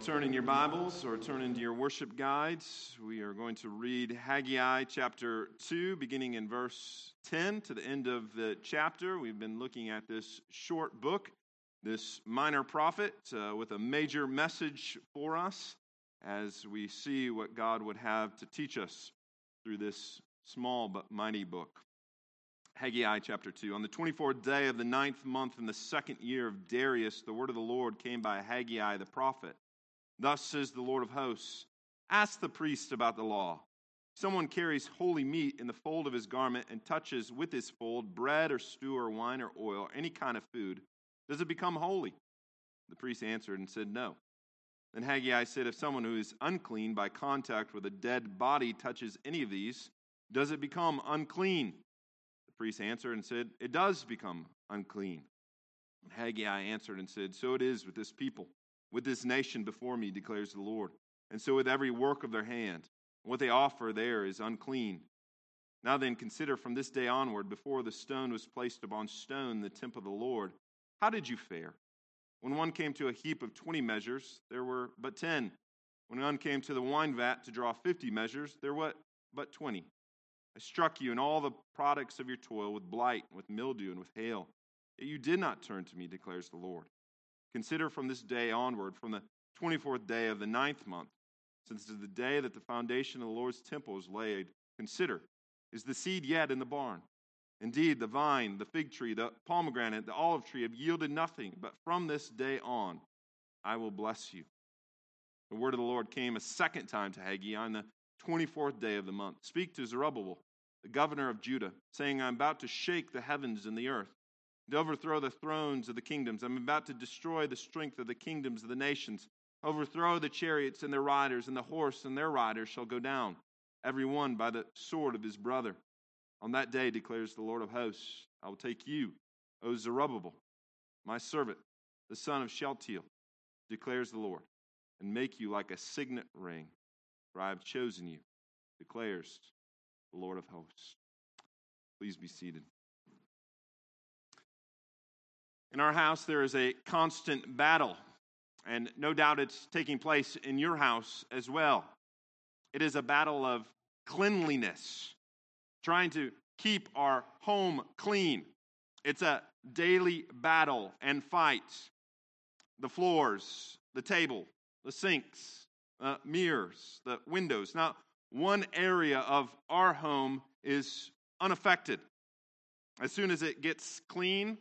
turn in your Bibles or turn into your worship guides, we are going to read Haggai chapter 2, beginning in verse 10 to the end of the chapter. We've been looking at this short book, this minor prophet, uh, with a major message for us as we see what God would have to teach us through this small but mighty book. Haggai chapter 2. On the 24th day of the ninth month in the second year of Darius, the word of the Lord came by Haggai the prophet. Thus says the Lord of hosts Ask the priest about the law. Someone carries holy meat in the fold of his garment and touches with his fold bread or stew or wine or oil, or any kind of food. Does it become holy? The priest answered and said, No. Then Haggai said, If someone who is unclean by contact with a dead body touches any of these, does it become unclean? The priest answered and said, It does become unclean. Haggai answered and said, So it is with this people, with this nation before me, declares the Lord. And so with every work of their hand, what they offer there is unclean. Now then, consider from this day onward, before the stone was placed upon stone, the temple of the Lord, how did you fare? When one came to a heap of twenty measures, there were but ten. When one came to the wine vat to draw fifty measures, there were but twenty. I struck you and all the products of your toil with blight, with mildew, and with hail. Yet you did not turn to me, declares the Lord. Consider from this day onward, from the 24th day of the ninth month, since it is the day that the foundation of the Lord's temple is laid, consider, is the seed yet in the barn? Indeed, the vine, the fig tree, the pomegranate, the olive tree have yielded nothing, but from this day on I will bless you. The word of the Lord came a second time to Haggai on the 24th day of the month. Speak to Zerubbabel, the governor of Judah, saying, I'm about to shake the heavens and the earth, to overthrow the thrones of the kingdoms. I'm about to destroy the strength of the kingdoms of the nations, overthrow the chariots and their riders, and the horse and their riders shall go down, every one by the sword of his brother. On that day, declares the Lord of hosts, I will take you, O Zerubbabel, my servant, the son of Shealtiel, declares the Lord, and make you like a signet ring for I have chosen you, declares the Lord of hosts. Please be seated. In our house, there is a constant battle, and no doubt it's taking place in your house as well. It is a battle of cleanliness, trying to keep our home clean. It's a daily battle and fight. The floors, the table, the sinks, uh, mirrors, the windows. Now, one area of our home is unaffected. As soon as it gets clean,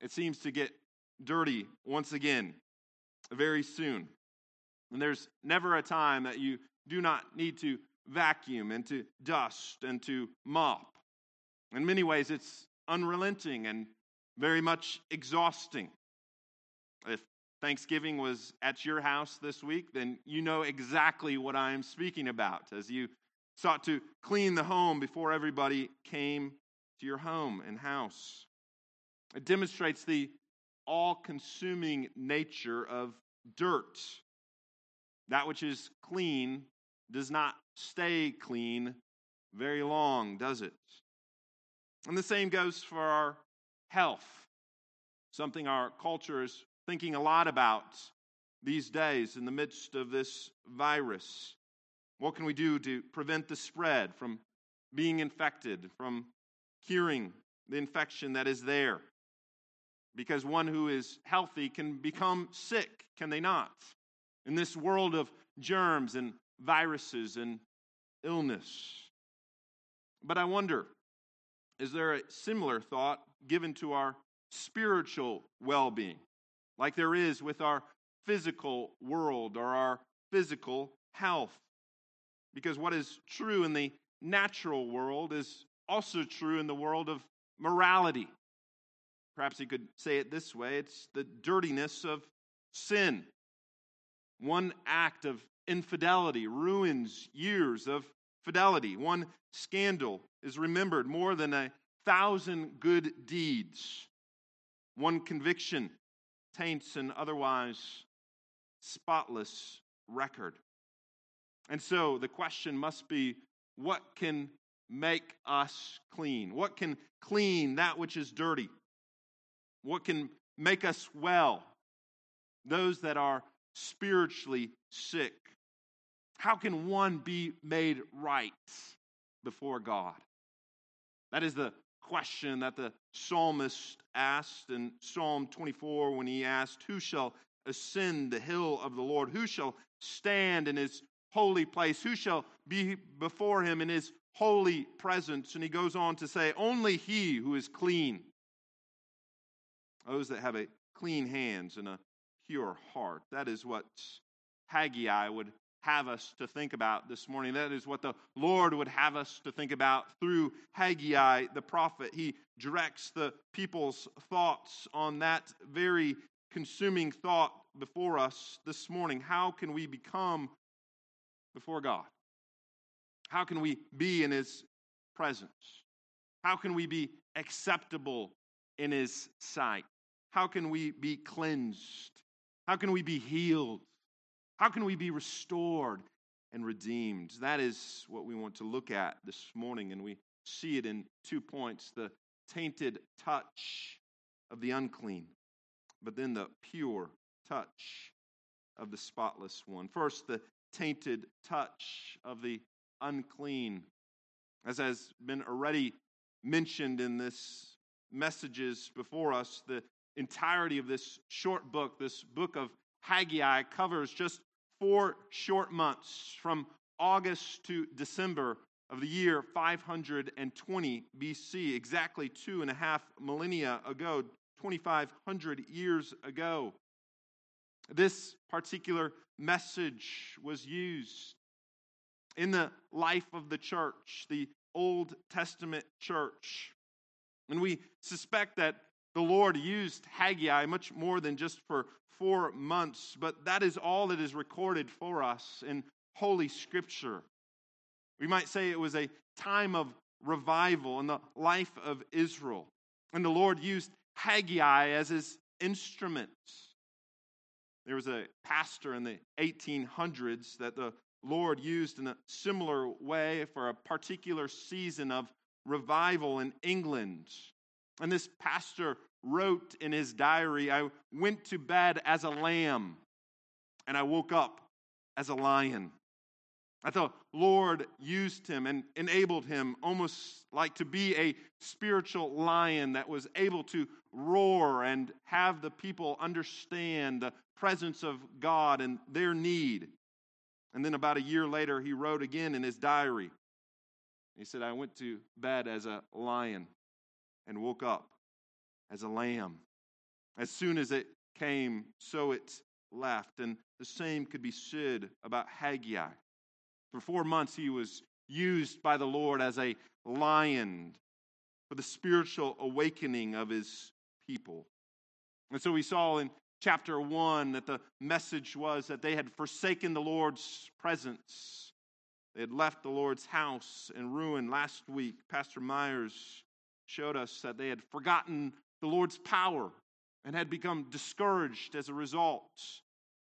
it seems to get dirty once again very soon. And there's never a time that you do not need to vacuum and to dust and to mop. In many ways, it's unrelenting and very much exhausting. If Thanksgiving was at your house this week, then you know exactly what I am speaking about as you sought to clean the home before everybody came to your home and house. It demonstrates the all consuming nature of dirt. That which is clean does not stay clean very long, does it? And the same goes for our health, something our culture is thinking a lot about these days in the midst of this virus. What can we do to prevent the spread from being infected, from curing the infection that is there? Because one who is healthy can become sick, can they not? In this world of germs and viruses and illness. But I wonder, is there a similar thought given to our spiritual well being? like there is with our physical world or our physical health. Because what is true in the natural world is also true in the world of morality. Perhaps you could say it this way it's the dirtiness of sin. One act of infidelity ruins years of fidelity. One scandal is remembered more than a thousand good deeds. One conviction taints an otherwise spotless record. And so the question must be what can make us clean? What can clean that which is dirty? What can make us well? Those that are spiritually sick. How can one be made right before God? That is the question that the psalmist asked in Psalm 24 when he asked, Who shall ascend the hill of the Lord? Who shall stand in his holy place? Who shall be before him in his holy presence? And he goes on to say, Only he who is clean, those that have a clean hands and a pure heart. That is what Haggai would have us to think about this morning. That is what the Lord would have us to think about through Haggai the prophet. He directs the people's thoughts on that very consuming thought before us this morning. How can we become before God? How can we be in His presence? How can we be acceptable in His sight? How can we be cleansed? How can we be healed? How can we be restored and redeemed? That is what we want to look at this morning, and we see it in two points the tainted touch of the unclean, but then the pure touch of the spotless one. First, the tainted touch of the unclean. As has been already mentioned in this messages before us, the entirety of this short book, this book of Haggai, covers just four short months from August to December of the year 520 BC, exactly two and a half millennia ago, 2,500 years ago. This particular message was used in the life of the church, the Old Testament church. And we suspect that the Lord used Haggai much more than just for four months, but that is all that is recorded for us in Holy Scripture. We might say it was a time of revival in the life of Israel. And the Lord used Haggai as his instrument. There was a pastor in the 1800s that the Lord used in a similar way for a particular season of revival in England. And this pastor wrote in his diary I went to bed as a lamb, and I woke up as a lion. I thought Lord used him and enabled him almost like to be a spiritual lion that was able to roar and have the people understand the presence of God and their need. And then about a year later, he wrote again in his diary. He said, I went to bed as a lion and woke up as a lamb. As soon as it came, so it left. And the same could be said about Haggai. For four months, he was used by the Lord as a lion for the spiritual awakening of his people. And so we saw in chapter 1 that the message was that they had forsaken the Lord's presence. They had left the Lord's house in ruin. Last week, Pastor Myers showed us that they had forgotten the Lord's power and had become discouraged as a result.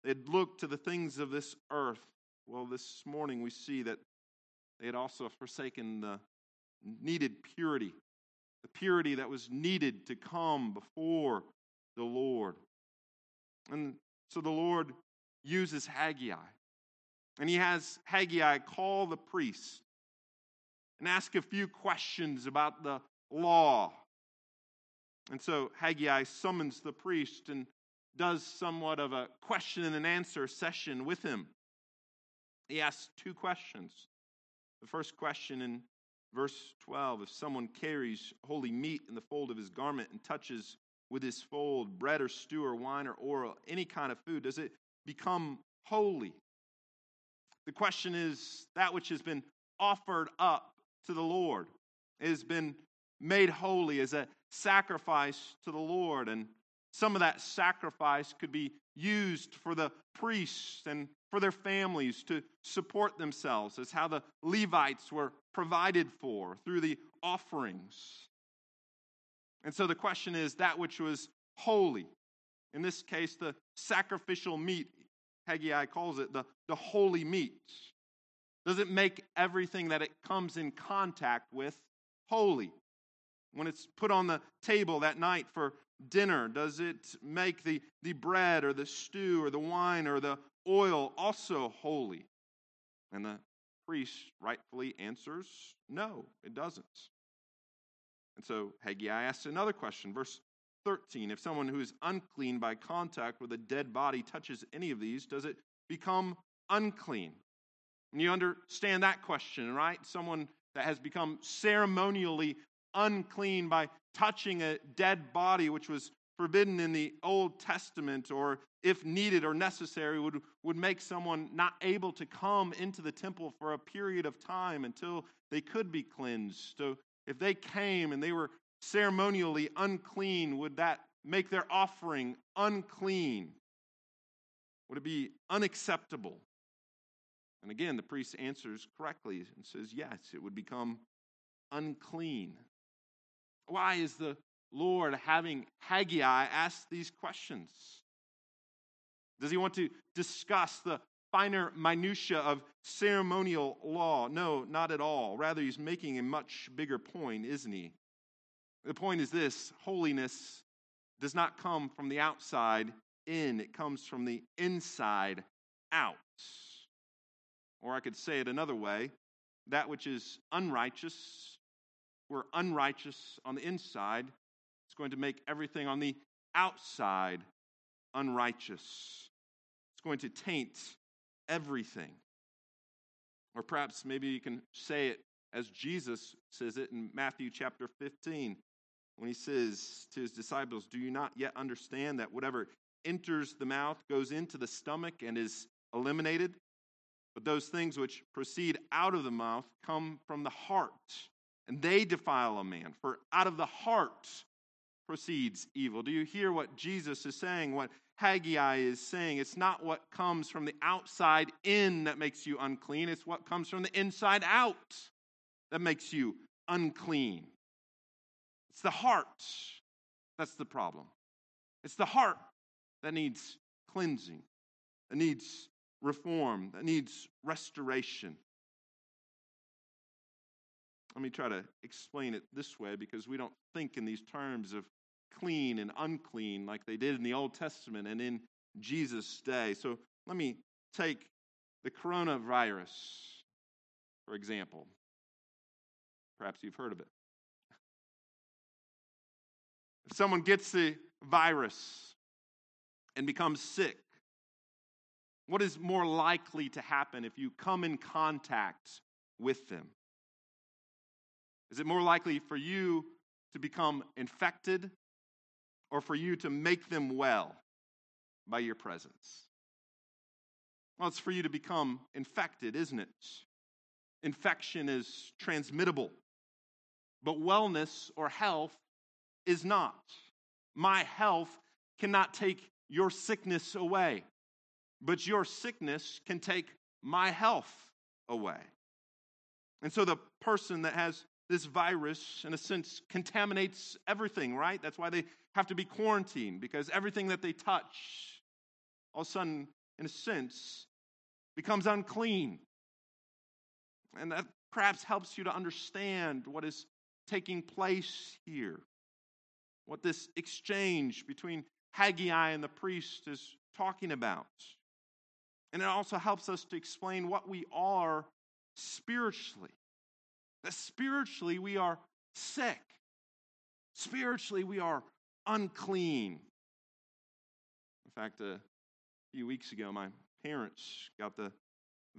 They had looked to the things of this earth. Well, this morning we see that they had also forsaken the needed purity, the purity that was needed to come before the Lord. And so the Lord uses Haggai. And he has Haggai call the priest and ask a few questions about the law and so Haggai summons the priest and does somewhat of a question and answer session with him. He asks two questions. The first question in verse 12 if someone carries holy meat in the fold of his garment and touches with his fold bread or stew or wine or oil, any kind of food, does it become holy? The question is that which has been offered up to the Lord has been made holy as a sacrifice to the Lord. And some of that sacrifice could be used for the priests and for their families to support themselves, as how the Levites were provided for through the offerings. And so the question is that which was holy. In this case, the sacrificial meat, Haggai calls it the, the holy meat. Does it make everything that it comes in contact with holy? When it's put on the table that night for dinner? Does it make the, the bread or the stew or the wine or the oil also holy? And the priest rightfully answers, no, it doesn't. And so Haggai asks another question, verse 13. If someone who is unclean by contact with a dead body touches any of these, does it become unclean? And you understand that question, right? Someone that has become ceremonially unclean by touching a dead body, which was forbidden in the Old Testament, or if needed or necessary, would, would make someone not able to come into the temple for a period of time until they could be cleansed. So if they came and they were ceremonially unclean, would that make their offering unclean? Would it be unacceptable? And again, the priest answers correctly and says, yes, it would become unclean. Why is the Lord having Haggai ask these questions? Does he want to discuss the finer minutia of ceremonial law? No, not at all. Rather, he's making a much bigger point, isn't he? The point is this holiness does not come from the outside in, it comes from the inside out. Or I could say it another way that which is unrighteous, we're unrighteous on the inside, it's going to make everything on the outside unrighteous. It's going to taint everything. Or perhaps maybe you can say it as Jesus says it in Matthew chapter 15 when he says to his disciples, Do you not yet understand that whatever enters the mouth goes into the stomach and is eliminated? But those things which proceed out of the mouth come from the heart, and they defile a man. For out of the heart proceeds evil. Do you hear what Jesus is saying? What Haggai is saying? It's not what comes from the outside in that makes you unclean, it's what comes from the inside out that makes you unclean. It's the heart that's the problem. It's the heart that needs cleansing, that needs reform, that needs restoration. Let me try to explain it this way because we don't think in these terms of clean and unclean like they did in the Old Testament and in Jesus' day. So let me take the coronavirus, for example. Perhaps you've heard of it. If someone gets the virus and becomes sick, what is more likely to happen if you come in contact with them? Is it more likely for you to become infected or for you to make them well by your presence? Well, it's for you to become infected, isn't it? Infection is transmittable, but wellness or health is not. My health cannot take your sickness away but your sickness can take my health away. And so the person that has this virus, in a sense, contaminates everything, right? That's why they have to be quarantined, because everything that they touch, all of a sudden, in a sense, becomes unclean. And that perhaps helps you to understand what is taking place here, what this exchange between Haggai and the priest is talking about. And it also helps us to explain what we are spiritually. That spiritually we are sick, spiritually we are unclean. In fact, a few weeks ago, my parents got the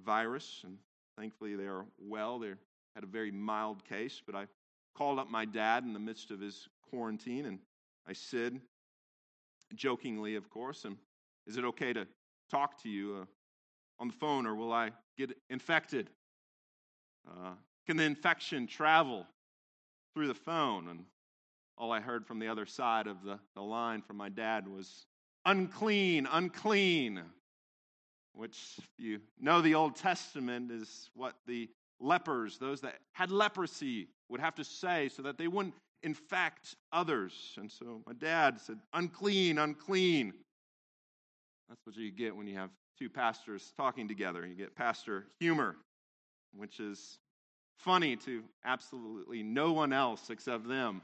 virus, and thankfully they are well. They had a very mild case, but I called up my dad in the midst of his quarantine, and I said, jokingly, of course, and is it okay to talk to you? Uh, on the phone or will I get infected? Uh, can the infection travel through the phone? And all I heard from the other side of the, the line from my dad was unclean, unclean, which, if you know the Old Testament, is what the lepers, those that had leprosy, would have to say so that they wouldn't infect others. And so my dad said, unclean, unclean. That's what you get when you have two pastors talking together. You get pastor humor, which is funny to absolutely no one else except them.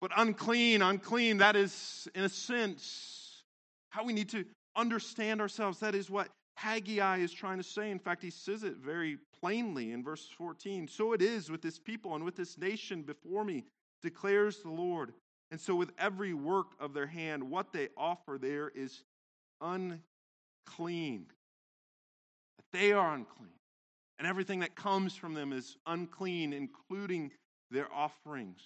But unclean, unclean, that is, in a sense, how we need to understand ourselves. That is what Haggai is trying to say. In fact, he says it very plainly in verse 14. So it is with this people and with this nation before me, declares the Lord. And so, with every work of their hand, what they offer there is unclean. They are unclean. And everything that comes from them is unclean, including their offerings.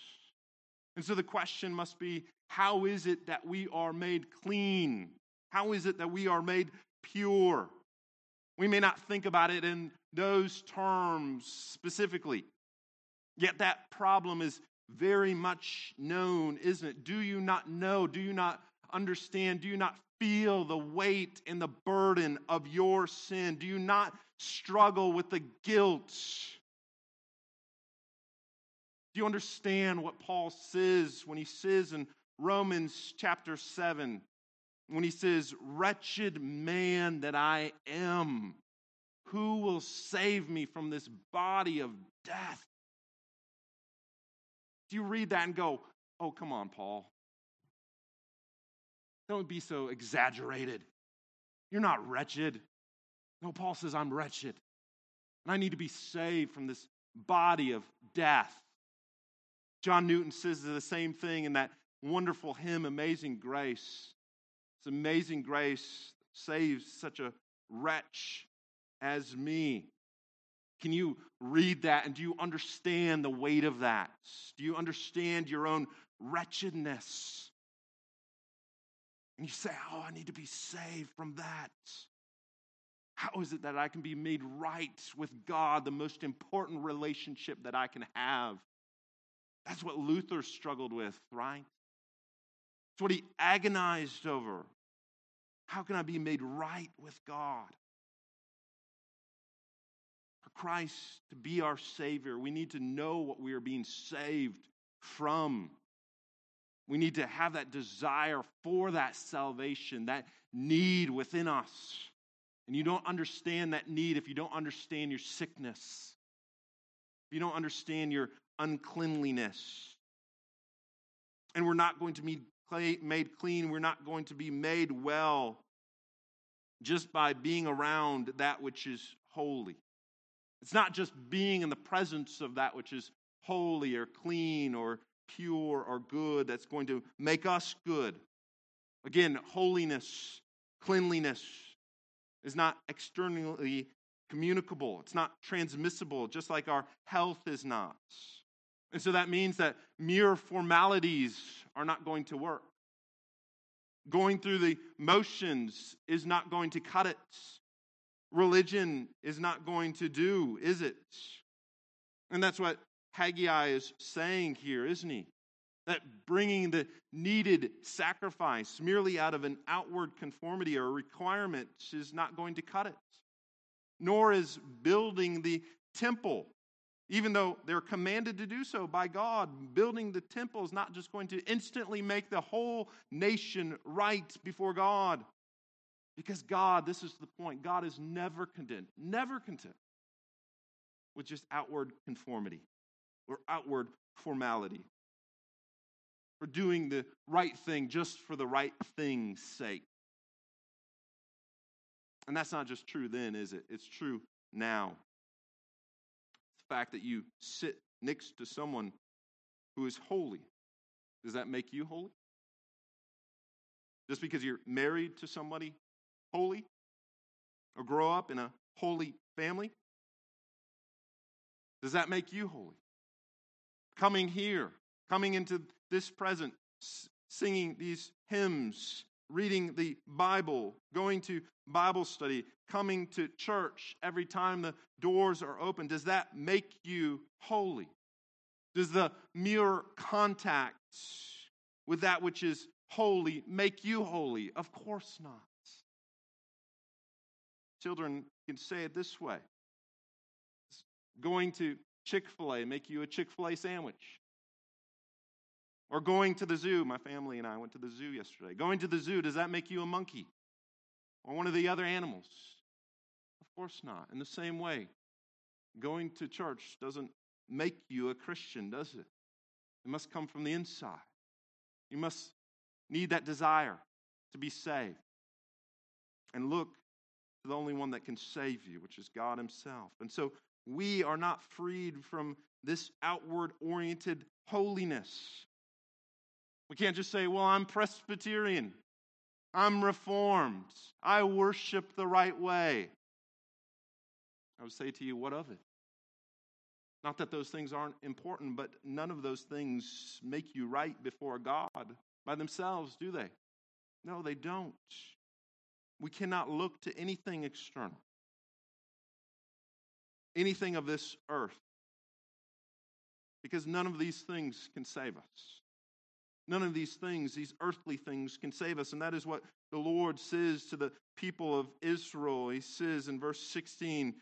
And so the question must be how is it that we are made clean? How is it that we are made pure? We may not think about it in those terms specifically, yet that problem is very much known, isn't it? Do you not know? Do you not understand? Do you not feel the weight and the burden of your sin? Do you not struggle with the guilt? Do you understand what Paul says when he says in Romans chapter 7, when he says, Wretched man that I am, who will save me from this body of death? Do you read that and go, Oh, come on, Paul? Don't be so exaggerated. You're not wretched. No, Paul says, I'm wretched. And I need to be saved from this body of death. John Newton says the same thing in that wonderful hymn, Amazing Grace. It's amazing grace saves such a wretch as me. Can you read that and do you understand the weight of that? Do you understand your own wretchedness? And you say, Oh, I need to be saved from that. How is it that I can be made right with God, the most important relationship that I can have? That's what Luther struggled with, right? It's what he agonized over. How can I be made right with God? For Christ to be our Savior, we need to know what we are being saved from. We need to have that desire for that salvation, that need within us. And you don't understand that need if you don't understand your sickness, if you don't understand your uncleanliness. And we're not going to be made clean, we're not going to be made well just by being around that which is holy. It's not just being in the presence of that which is holy or clean or pure or good that's going to make us good. Again, holiness, cleanliness is not externally communicable, it's not transmissible, just like our health is not. And so that means that mere formalities are not going to work. Going through the motions is not going to cut it. Religion is not going to do, is it? And that's what Haggai is saying here, isn't he? That bringing the needed sacrifice merely out of an outward conformity or requirement is not going to cut it. Nor is building the temple even though they're commanded to do so by God. Building the temple is not just going to instantly make the whole nation right before God. Because God, this is the point, God is never content, never content with just outward conformity or outward formality. For doing the right thing just for the right thing's sake. And that's not just true then, is it? It's true now The fact that you sit next to someone who is holy, does that make you holy? Just because you're married to somebody holy or grow up in a holy family, does that make you holy? Coming here, coming into this present, singing these hymns, reading the Bible, going to Bible study, coming to church every time the doors are open, does that make you holy? Does the mere contact with that which is holy make you holy? Of course not. Children can say it this way going to Chick fil A make you a Chick fil A sandwich? Or going to the zoo, my family and I went to the zoo yesterday. Going to the zoo, does that make you a monkey? Or one of the other animals? Of course not. In the same way, going to church doesn't make you a Christian, does it? It must come from the inside. You must need that desire to be saved. And look to the only one that can save you, which is God Himself. And so we are not freed from this outward oriented holiness. We can't just say, well, I'm Presbyterian, I'm Reformed, I worship the right way. I would say to you, what of it? Not that those things aren't important, but none of those things make you right before God by themselves, do they? No, they don't. We cannot look to anything external, anything of this earth, because none of these things can save us. None of these things, these earthly things, can save us. And that is what the Lord says to the people of Israel. He says in verse 16,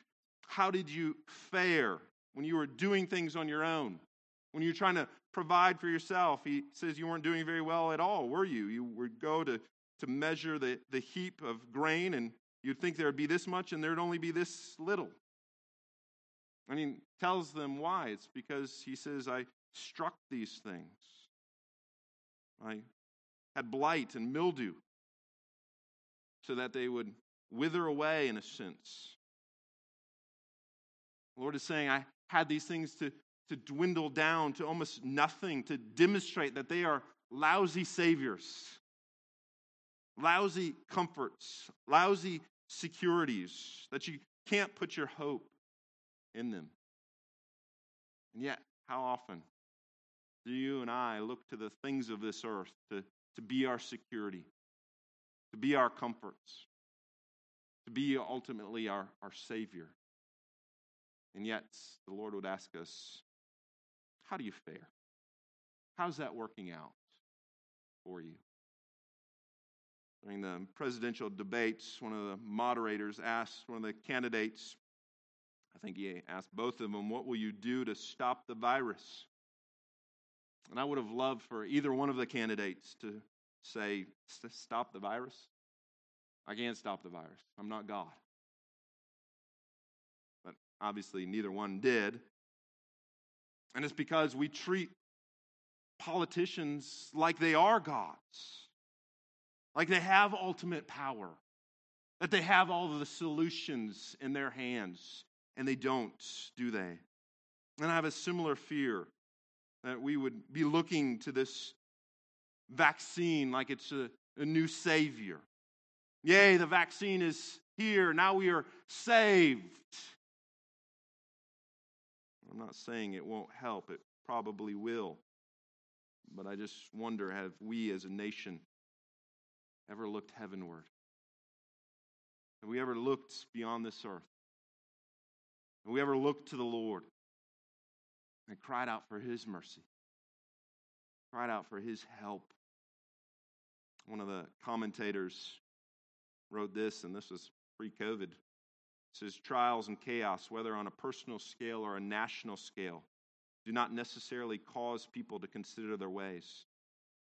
How did you fare when you were doing things on your own? When you're trying to provide for yourself? He says you weren't doing very well at all, were you? You would go to, to measure the, the heap of grain, and you'd think there would be this much, and there'd only be this little. And he tells them why. It's because he says, I struck these things. I had blight and mildew so that they would wither away in a sense. The Lord is saying, I had these things to, to dwindle down to almost nothing to demonstrate that they are lousy saviors, lousy comforts, lousy securities, that you can't put your hope in them. And yet, how often do you and I look to the things of this earth to, to be our security, to be our comforts, to be ultimately our, our Savior? And yet, the Lord would ask us, How do you fare? How's that working out for you? During the presidential debates, one of the moderators asked one of the candidates, I think he asked both of them, What will you do to stop the virus? And I would have loved for either one of the candidates to say, Stop the virus. I can't stop the virus. I'm not God. But obviously, neither one did. And it's because we treat politicians like they are gods, like they have ultimate power, that they have all of the solutions in their hands, and they don't, do they? And I have a similar fear that we would be looking to this vaccine like it's a, a new savior. Yay, the vaccine is here. Now we are saved. I'm not saying it won't help, it probably will. But I just wonder have we as a nation ever looked heavenward? Have we ever looked beyond this earth? Have we ever looked to the Lord? And cried out for his mercy, cried out for his help. One of the commentators wrote this, and this was pre COVID. says, Trials and chaos, whether on a personal scale or a national scale, do not necessarily cause people to consider their ways.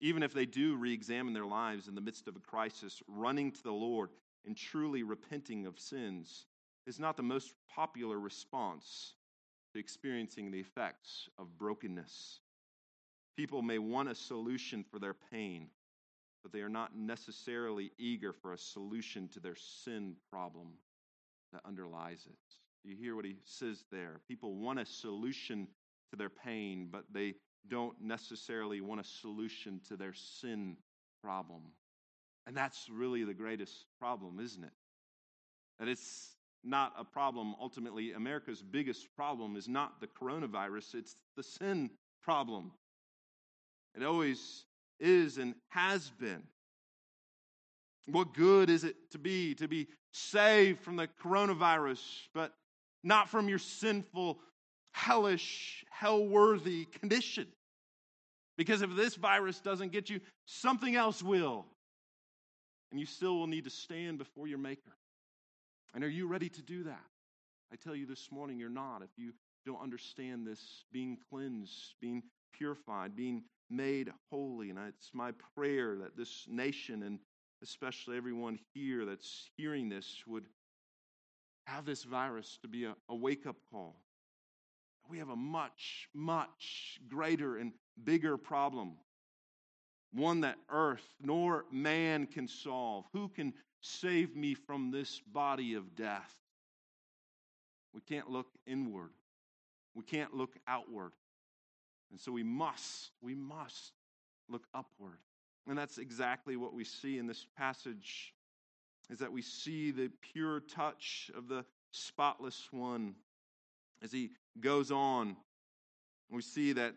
Even if they do re examine their lives in the midst of a crisis, running to the Lord and truly repenting of sins is not the most popular response experiencing the effects of brokenness. People may want a solution for their pain, but they are not necessarily eager for a solution to their sin problem that underlies it. You hear what he says there? People want a solution to their pain, but they don't necessarily want a solution to their sin problem. And that's really the greatest problem, isn't it? That it's not a problem. Ultimately, America's biggest problem is not the coronavirus, it's the sin problem. It always is and has been. What good is it to be to be saved from the coronavirus, but not from your sinful, hellish, hell worthy condition? Because if this virus doesn't get you, something else will. And you still will need to stand before your Maker. And are you ready to do that? I tell you this morning, you're not. If you don't understand this being cleansed, being purified, being made holy. And it's my prayer that this nation and especially everyone here that's hearing this would have this virus to be a, a wake up call. We have a much, much greater and bigger problem one that earth nor man can solve. Who can save me from this body of death? We can't look inward, we can't look outward. And so we must, we must look upward. And that's exactly what we see in this passage is that we see the pure touch of the spotless one as he goes on. We see that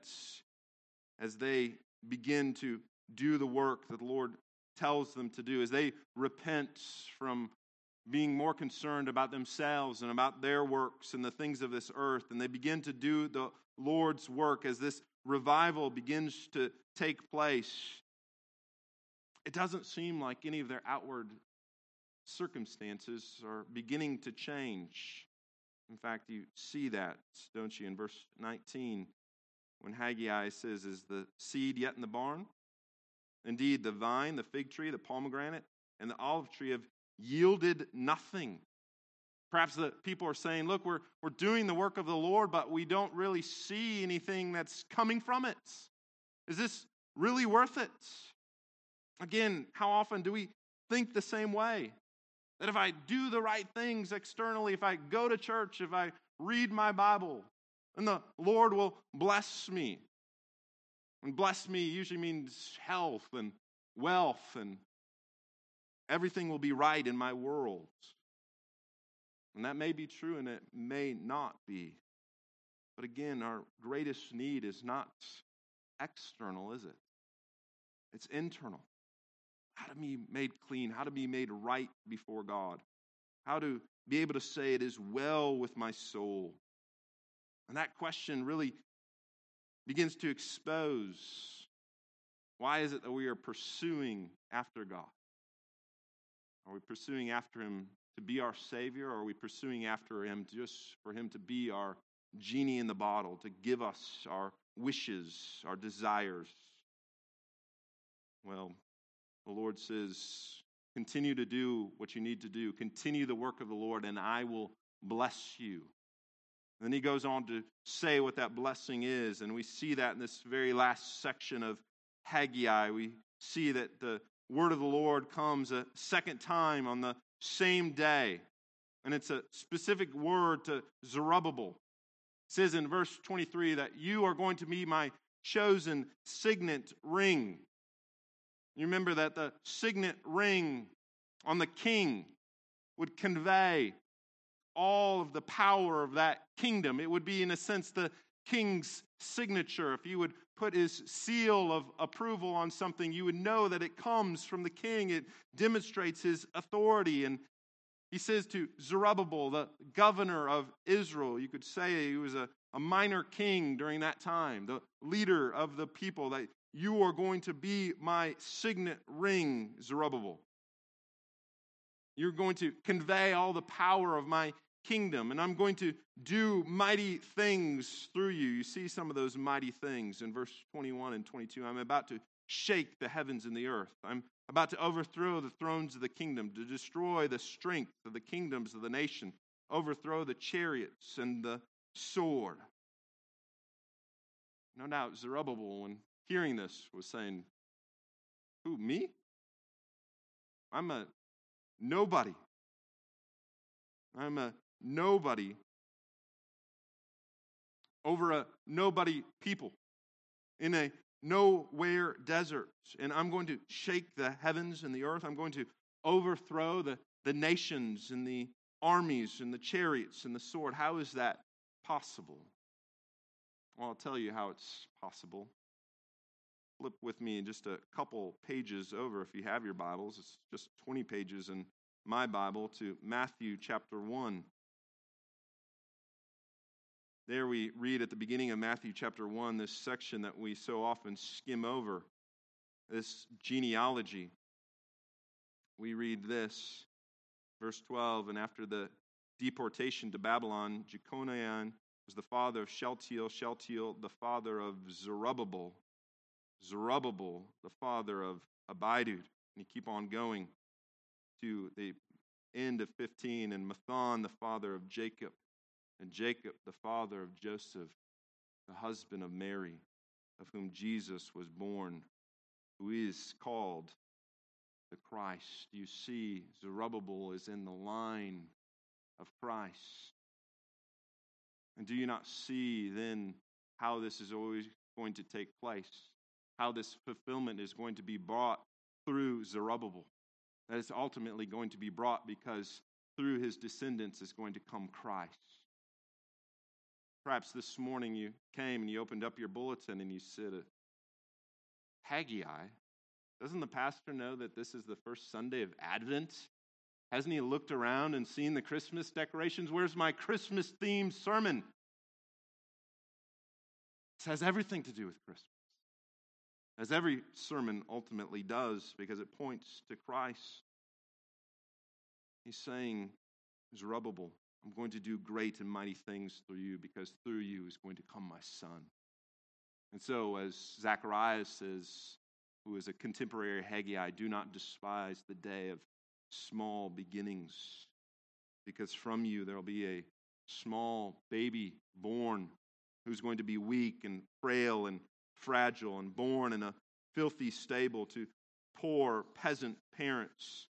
as they begin to do the work that the Lord tells them to do, as they repent from being more concerned about themselves and about their works and the things of this earth, and they begin to do the Lord's work as this revival begins to take place, it doesn't seem like any of their outward circumstances are beginning to change. In fact, you see that, don't you, in verse 19, when Haggai says, Is the seed yet in the barn? Indeed, the vine, the fig tree, the pomegranate, and the olive tree have yielded nothing. Perhaps the people are saying, Look, we're, we're doing the work of the Lord, but we don't really see anything that's coming from it. Is this really worth it? Again, how often do we think the same way? That if I do the right things externally, if I go to church, if I read my Bible, then the Lord will bless me. And bless me usually means health and wealth, and everything will be right in my world. And that may be true and it may not be. But again, our greatest need is not external, is it? It's internal. How to be made clean, how to be made right before God, how to be able to say, It is well with my soul. And that question really begins to expose why is it that we are pursuing after God? Are we pursuing after Him to be our Savior, or are we pursuing after Him just for Him to be our genie in the bottle, to give us our wishes, our desires? Well, the Lord says, continue to do what you need to do, continue the work of the Lord, and I will bless you. And then he goes on to say what that blessing is, and we see that in this very last section of Haggai. We see that the word of the Lord comes a second time on the same day. And it's a specific word to Zerubbabel. It says in verse 23 that you are going to be my chosen signet ring. You remember that the signet ring on the king would convey all of the power of that kingdom. It would be, in a sense, the king's signature. If he would put his seal of approval on something, you would know that it comes from the king. It demonstrates his authority. And he says to Zerubbabel, the governor of Israel, you could say he was a, a minor king during that time, the leader of the people, that you are going to be my signet ring, Zerubbabel. You're going to convey all the power of my kingdom, and I'm going to do mighty things through you. You see some of those mighty things in verse 21 and 22. I'm about to shake the heavens and the earth. I'm about to overthrow the thrones of the kingdom, to destroy the strength of the kingdoms of the nation, overthrow the chariots and the sword. No doubt Zerubbabel, when hearing this, was saying, Who, me? I'm a nobody. I'm a nobody over a nobody people in a nowhere desert. And I'm going to shake the heavens and the earth. I'm going to overthrow the, the nations and the armies and the chariots and the sword. How is that possible? Well, I'll tell you how it's possible. Flip with me just a couple pages over if you have your Bibles. It's just 20 pages in my Bible to Matthew chapter 1. There we read at the beginning of Matthew chapter 1 this section that we so often skim over, this genealogy. We read this, verse 12, and after the deportation to Babylon, Jeconiah was the father of Shealtiel, Shealtiel the father of Zerubbabel, Zerubbabel the father of Abiud. And you keep on going to the end of 15, and Matthan the father of Jacob, and Jacob, the father of Joseph, the husband of Mary, of whom Jesus was born, who is called the Christ. You see, Zerubbabel is in the line of Christ. And do you not see then how this is always going to take place? How this fulfillment is going to be brought through Zerubbabel? That is ultimately going to be brought because through his descendants is going to come Christ. Perhaps this morning you came and you opened up your bulletin and you said, uh, Haggai, doesn't the pastor know that this is the first Sunday of Advent? Hasn't he looked around and seen the Christmas decorations? Where's my Christmas themed sermon? This has everything to do with Christmas, as every sermon ultimately does, because it points to Christ. He's saying, Zerubbabel, I'm going to do great and mighty things through you, because through you is going to come my son. And so, as Zacharias says, who is a contemporary Haggai, do not despise the day of small beginnings, because from you there will be a small baby born who's going to be weak and frail and fragile and born in a filthy stable to poor peasant parents.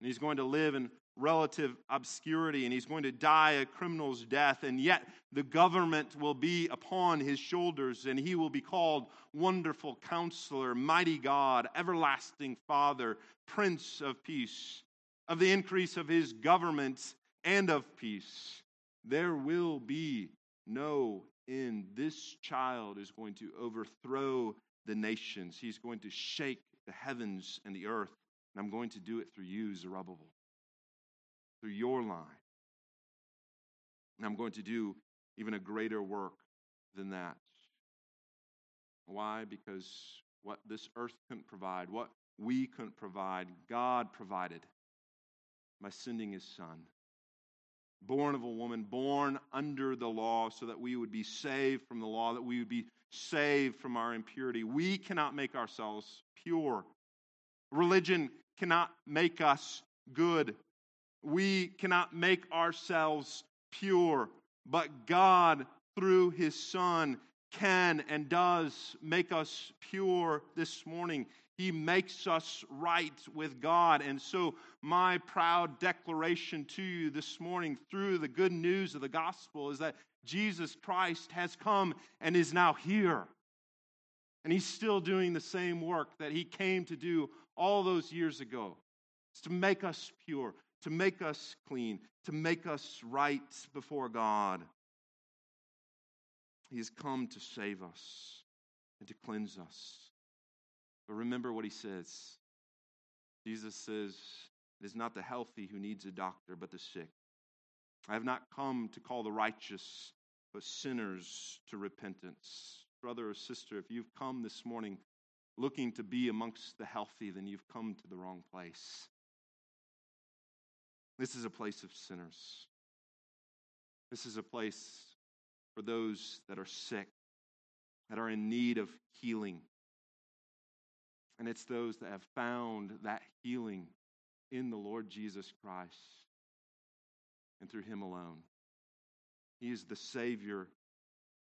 And he's going to live in relative obscurity and he's going to die a criminal's death. And yet the government will be upon his shoulders and he will be called Wonderful Counselor, Mighty God, Everlasting Father, Prince of Peace. Of the increase of his government and of peace, there will be no end. This child is going to overthrow the nations, he's going to shake the heavens and the earth. And I'm going to do it through you, Zerubbabel through your line. And I'm going to do even a greater work than that. Why? Because what this earth couldn't provide, what we couldn't provide, God provided by sending his son. Born of a woman, born under the law, so that we would be saved from the law, that we would be saved from our impurity. We cannot make ourselves pure. Religion cannot make us good. We cannot make ourselves pure, but God, through His Son, can and does make us pure this morning. He makes us right with God. And so, my proud declaration to you this morning through the good news of the gospel is that Jesus Christ has come and is now here. And He's still doing the same work that He came to do all those years ago. It's to make us pure, to make us clean, to make us right before God. He has come to save us and to cleanse us. But remember what he says. Jesus says, It is not the healthy who needs a doctor, but the sick. I have not come to call the righteous, but sinners to repentance. Brother or sister, if you've come this morning looking to be amongst the healthy, then you've come to the wrong place. This is a place of sinners. This is a place for those that are sick, that are in need of healing. And it's those that have found that healing in the Lord Jesus Christ and through Him alone. He is the Savior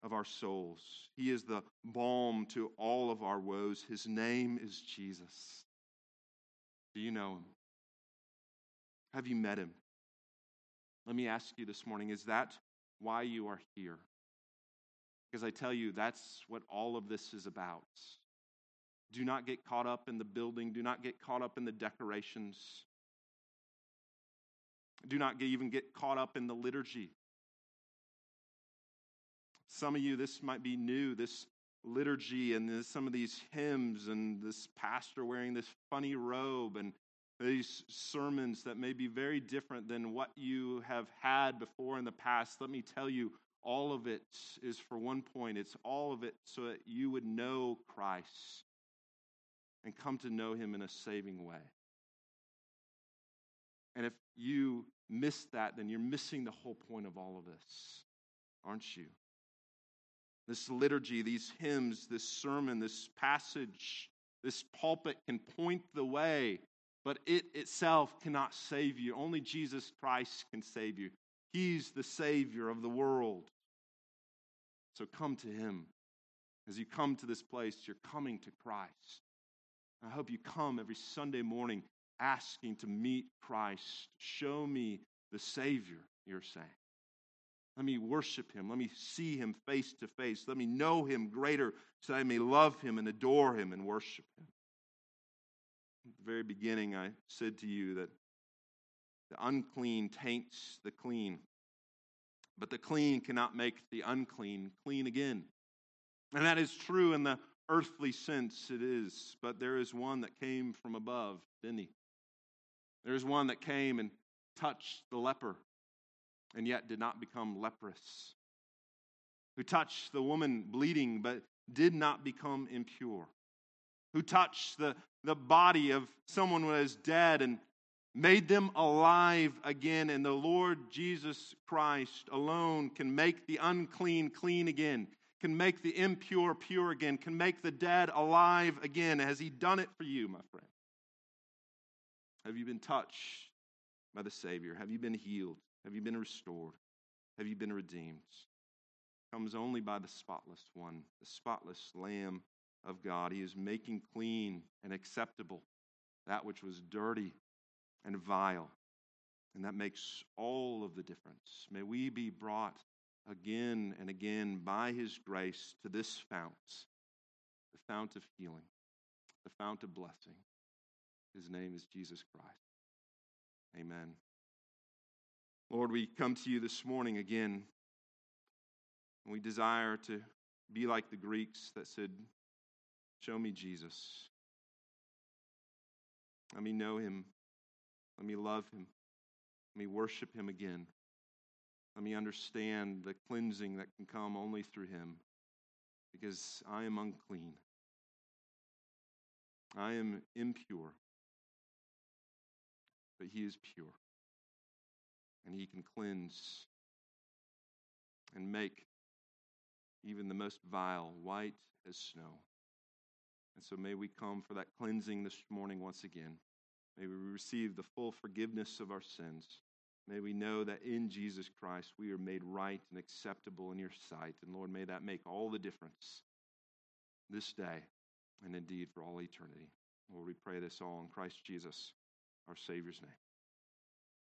of our souls, He is the balm to all of our woes. His name is Jesus. Do you know Him? Have you met him? Let me ask you this morning is that why you are here? Because I tell you, that's what all of this is about. Do not get caught up in the building, do not get caught up in the decorations. Do not even get caught up in the liturgy. Some of you, this might be new, this liturgy and this, some of these hymns and this pastor wearing this funny robe and these sermons that may be very different than what you have had before in the past, let me tell you, all of it is for one point. It's all of it so that you would know Christ and come to know him in a saving way. And if you miss that, then you're missing the whole point of all of this, aren't you? This liturgy, these hymns, this sermon, this passage, this pulpit can point the way but it itself cannot save you. Only Jesus Christ can save you. He's the Savior of the world. So come to Him. As you come to this place, you're coming to Christ. I hope you come every Sunday morning asking to meet Christ. Show me the Savior, you're saying. Let me worship him. Let me see him face to face. Let me know him greater so I may love him and adore him and worship him. At the very beginning, I said to you that the unclean taints the clean, but the clean cannot make the unclean clean again. And that is true in the earthly sense, it is. But there is one that came from above, didn't he? There is one that came and touched the leper and yet did not become leprous, who touched the woman bleeding but did not become impure, who touched the, the body of someone who was dead and made them alive again. And the Lord Jesus Christ alone can make the unclean clean again, can make the impure pure again, can make the dead alive again. Has He done it for you, my friend? Have you been touched by the Savior? Have you been healed? Have you been restored? Have you been redeemed? Comes only by the spotless one, the spotless Lamb of God. He is making clean and acceptable that which was dirty and vile. And that makes all of the difference. May we be brought again and again by His grace to this fount, the fount of healing, the fount of blessing. His name is Jesus Christ. Amen. Lord, we come to you this morning again, and we desire to be like the Greeks that said, Show me Jesus. Let me know him. Let me love him. Let me worship him again. Let me understand the cleansing that can come only through him because I am unclean. I am impure, but he is pure and he can cleanse and make even the most vile white as snow. And so may we come for that cleansing this morning once again. May we receive the full forgiveness of our sins. May we know that in Jesus Christ we are made right and acceptable in your sight. And Lord, may that make all the difference this day and indeed for all eternity. Lord, we pray this all in Christ Jesus, our Savior's name.